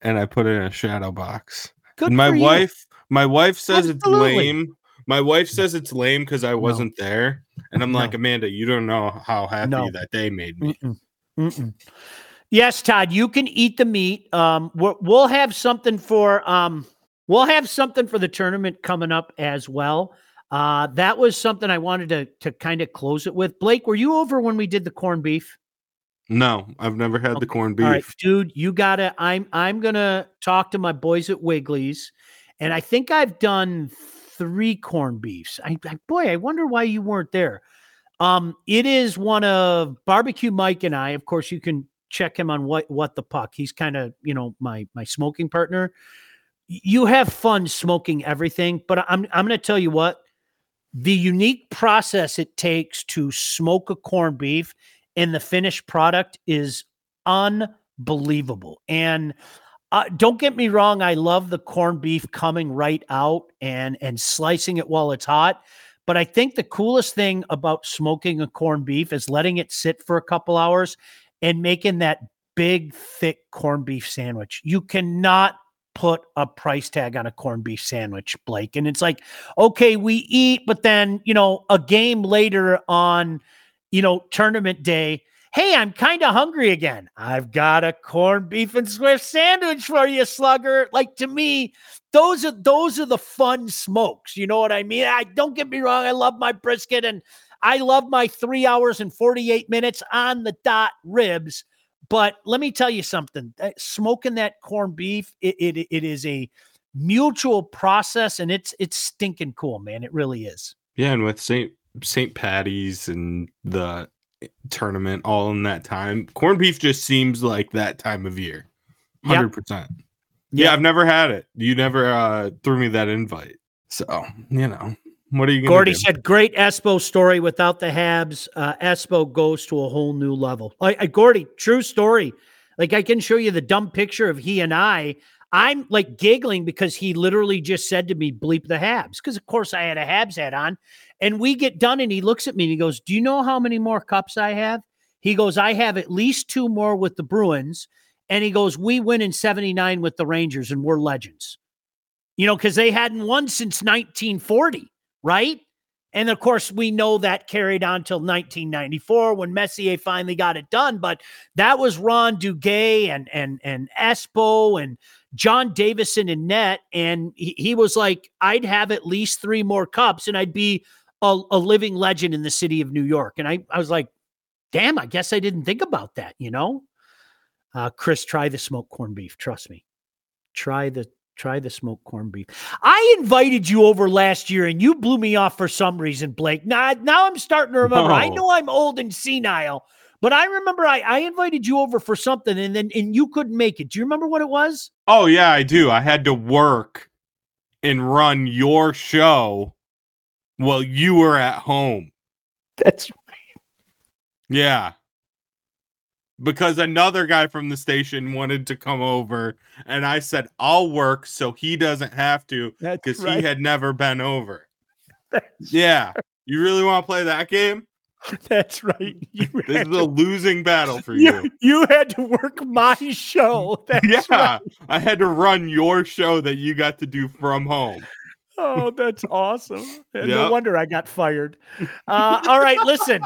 and I put it in a shadow box. Good and my wife, my wife says Absolutely. it's lame. My wife says it's lame because I wasn't no. there, and I'm no. like, Amanda, you don't know how happy no. that day made me. Mm-mm. Mm-mm. Yes, Todd, you can eat the meat. Um, we'll have something for um We'll have something for the tournament coming up as well. Uh, that was something I wanted to to kind of close it with. Blake, were you over when we did the corned beef? No, I've never had okay. the corned beef. Right, dude, you gotta. I'm I'm gonna talk to my boys at Wigley's, and I think I've done three corned beefs. I, I boy, I wonder why you weren't there. Um, it is one of barbecue Mike and I. Of course, you can check him on what what the puck. He's kind of you know my my smoking partner you have fun smoking everything, but I'm I'm going to tell you what the unique process it takes to smoke a corned beef and the finished product is unbelievable. And uh, don't get me wrong, I love the corned beef coming right out and and slicing it while it's hot. But I think the coolest thing about smoking a corned beef is letting it sit for a couple hours and making that big, thick corned beef sandwich. You cannot put a price tag on a corned beef sandwich, Blake. And it's like, okay, we eat, but then, you know, a game later on, you know, tournament day, hey, I'm kind of hungry again. I've got a corned beef and Swift sandwich for you, slugger. Like to me, those are those are the fun smokes. You know what I mean? I don't get me wrong, I love my brisket and I love my three hours and 48 minutes on the dot ribs. But let me tell you something: smoking that corned beef, it, it, it is a mutual process, and it's it's stinking cool, man. It really is. Yeah, and with Saint Saint Patty's and the eh, tournament all in that time, corned beef just seems like that time of year. Hundred yep. percent. Yeah, I've never had it. You never uh, threw me that invite, so you know. What are you? Gordy do? Gordy said, "Great Espo story. Without the Habs, uh, Espo goes to a whole new level." I, I, Gordy, true story. Like I can show you the dumb picture of he and I. I'm like giggling because he literally just said to me, "Bleep the Habs," because of course I had a Habs hat on. And we get done, and he looks at me and he goes, "Do you know how many more cups I have?" He goes, "I have at least two more with the Bruins." And he goes, "We win in '79 with the Rangers, and we're legends." You know, because they hadn't won since 1940 right? And of course, we know that carried on till 1994 when Messier finally got it done. But that was Ron Duguay and and and Espo and John Davidson and net. And he, he was like, I'd have at least three more cups and I'd be a, a living legend in the city of New York. And I, I was like, damn, I guess I didn't think about that, you know? Uh, Chris, try the smoked corned beef. Trust me. Try the try the smoked corned beef. I invited you over last year and you blew me off for some reason, Blake. Now, now I'm starting to remember. No. I know I'm old and senile, but I remember I, I invited you over for something and then and you couldn't make it. Do you remember what it was? Oh yeah, I do. I had to work and run your show while you were at home. That's right. Yeah because another guy from the station wanted to come over and I said I'll work so he doesn't have to because right. he had never been over. That's yeah. Right. You really want to play that game? That's right. You this is a losing battle for you. you. You had to work my show. That's yeah. Right. I had to run your show that you got to do from home. Oh, that's awesome. Yep. No wonder I got fired. Uh, all right, listen.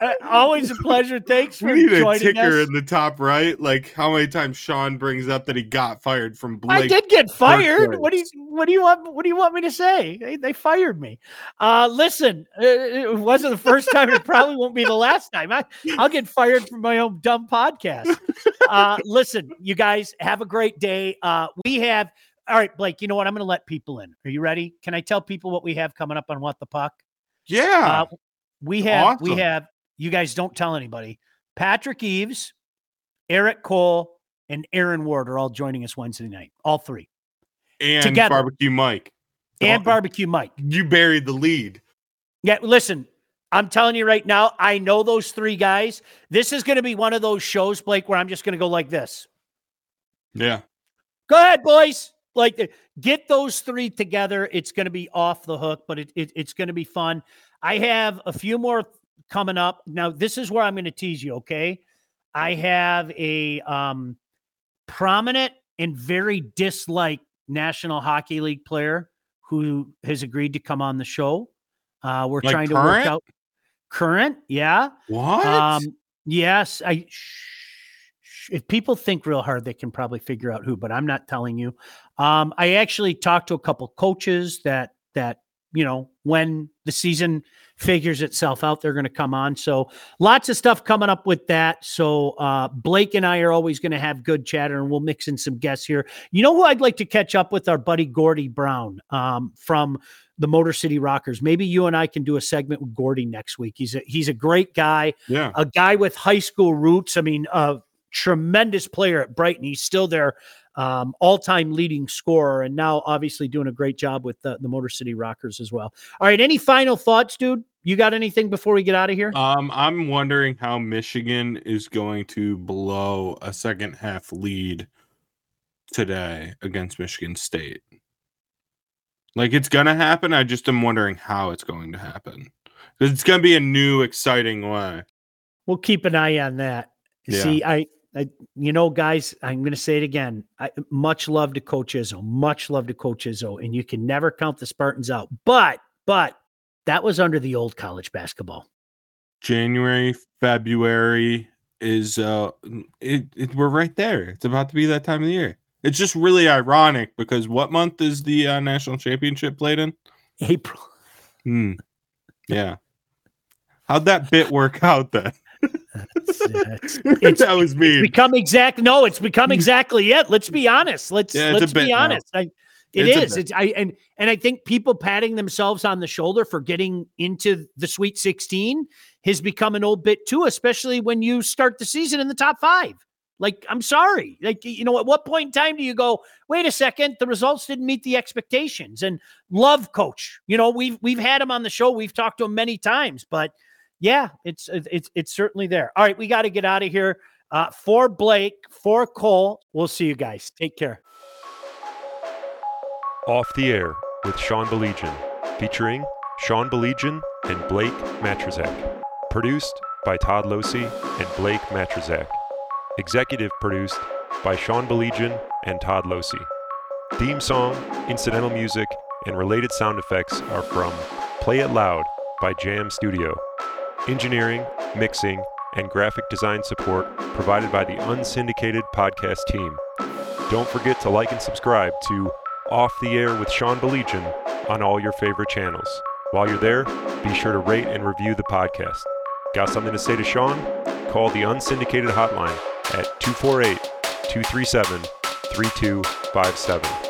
Uh, always a pleasure. Thanks for we need a ticker us. in the top right. Like how many times Sean brings up that he got fired from Blake. I did get fired. What do you What do you want? What do you want me to say? They, they fired me. Uh, listen, uh, it wasn't the first time. It probably won't be the last time. I, I'll get fired from my own dumb podcast. Uh, listen, you guys have a great day. Uh, we have. All right, Blake. You know what? I'm going to let people in. Are you ready? Can I tell people what we have coming up on What the Puck? Yeah. Uh, we have awesome. we have you guys don't tell anybody. Patrick Eaves, Erik Cole, and Aaron Ward are all joining us Wednesday night. All three. And Together. Barbecue Mike. And Barbecue Mike. You buried the lead. Yeah, listen, I'm telling you right now, I know those three guys. This is going to be one of those shows, Blake, where I'm just going to go like this. Yeah. Go ahead, boys. Like, get those three together. It's going to be off the hook, but it, it, it's going to be fun. I have a few more coming up. Now, this is where I'm going to tease you, okay? I have a um, prominent and very disliked National Hockey League player who has agreed to come on the show. Uh, we're like trying current? to work out current, yeah. What? Um, yes, I. if people think real hard, they can probably figure out who, but I'm not telling you. Um, I actually talked to a couple coaches that that you know when the season figures itself out, they're going to come on. So lots of stuff coming up with that. So uh, Blake and I are always going to have good chatter, and we'll mix in some guests here. You know who I'd like to catch up with? Our buddy Gordy Brown um, from the Motor City Rockers. Maybe you and I can do a segment with Gordy next week. He's a he's a great guy. Yeah, a guy with high school roots. I mean, a tremendous player at Brighton. He's still there um, all-time leading scorer, and now obviously doing a great job with the, the Motor City Rockers as well. All right, any final thoughts, dude? You got anything before we get out of here? Um, I'm wondering how Michigan is going to blow a second half lead today against Michigan State. Like it's gonna happen. I just am wondering how it's going to happen. It's gonna be a new, exciting way. We'll keep an eye on that. Yeah. See, I I, you know, guys, I'm going to say it again. I, much love to Coach Izzo. Much love to Coach Izzo, and you can never count the Spartans out. But, but that was under the old college basketball. January, February is uh, it, it we're right there. It's about to be that time of the year. It's just really ironic because what month is the uh, national championship played in? April. Hmm. Yeah. How'd that bit work out then? It's, it's, that was me. become exact. No, it's become exactly it. Let's be honest. Let's yeah, let's be honest. I, it it's is. It's I and and I think people patting themselves on the shoulder for getting into the Sweet 16 has become an old bit too, especially when you start the season in the top five. Like, I'm sorry. Like, you know, at what point in time do you go, wait a second, the results didn't meet the expectations? And love coach. You know, we've we've had him on the show. We've talked to him many times, but yeah, it's it's it's certainly there. All right, we got to get out of here. Uh, for Blake, for Cole, we'll see you guys. Take care. Off the air with Sean Baligian, featuring Sean Baligian and Blake Majchrzak. Produced by Todd Losey and Blake Majchrzak. Executive produced by Sean Baligian and Todd Losey. Theme song, incidental music, and related sound effects are from Play It Loud by Jam Studio. Engineering, mixing, and graphic design support provided by the unsyndicated podcast team. Don't forget to like and subscribe to Off the Air with Sean Baligian on all your favorite channels. While you're there, be sure to rate and review the podcast. Got something to say to Sean? Call the unsyndicated hotline at 248 237 3257.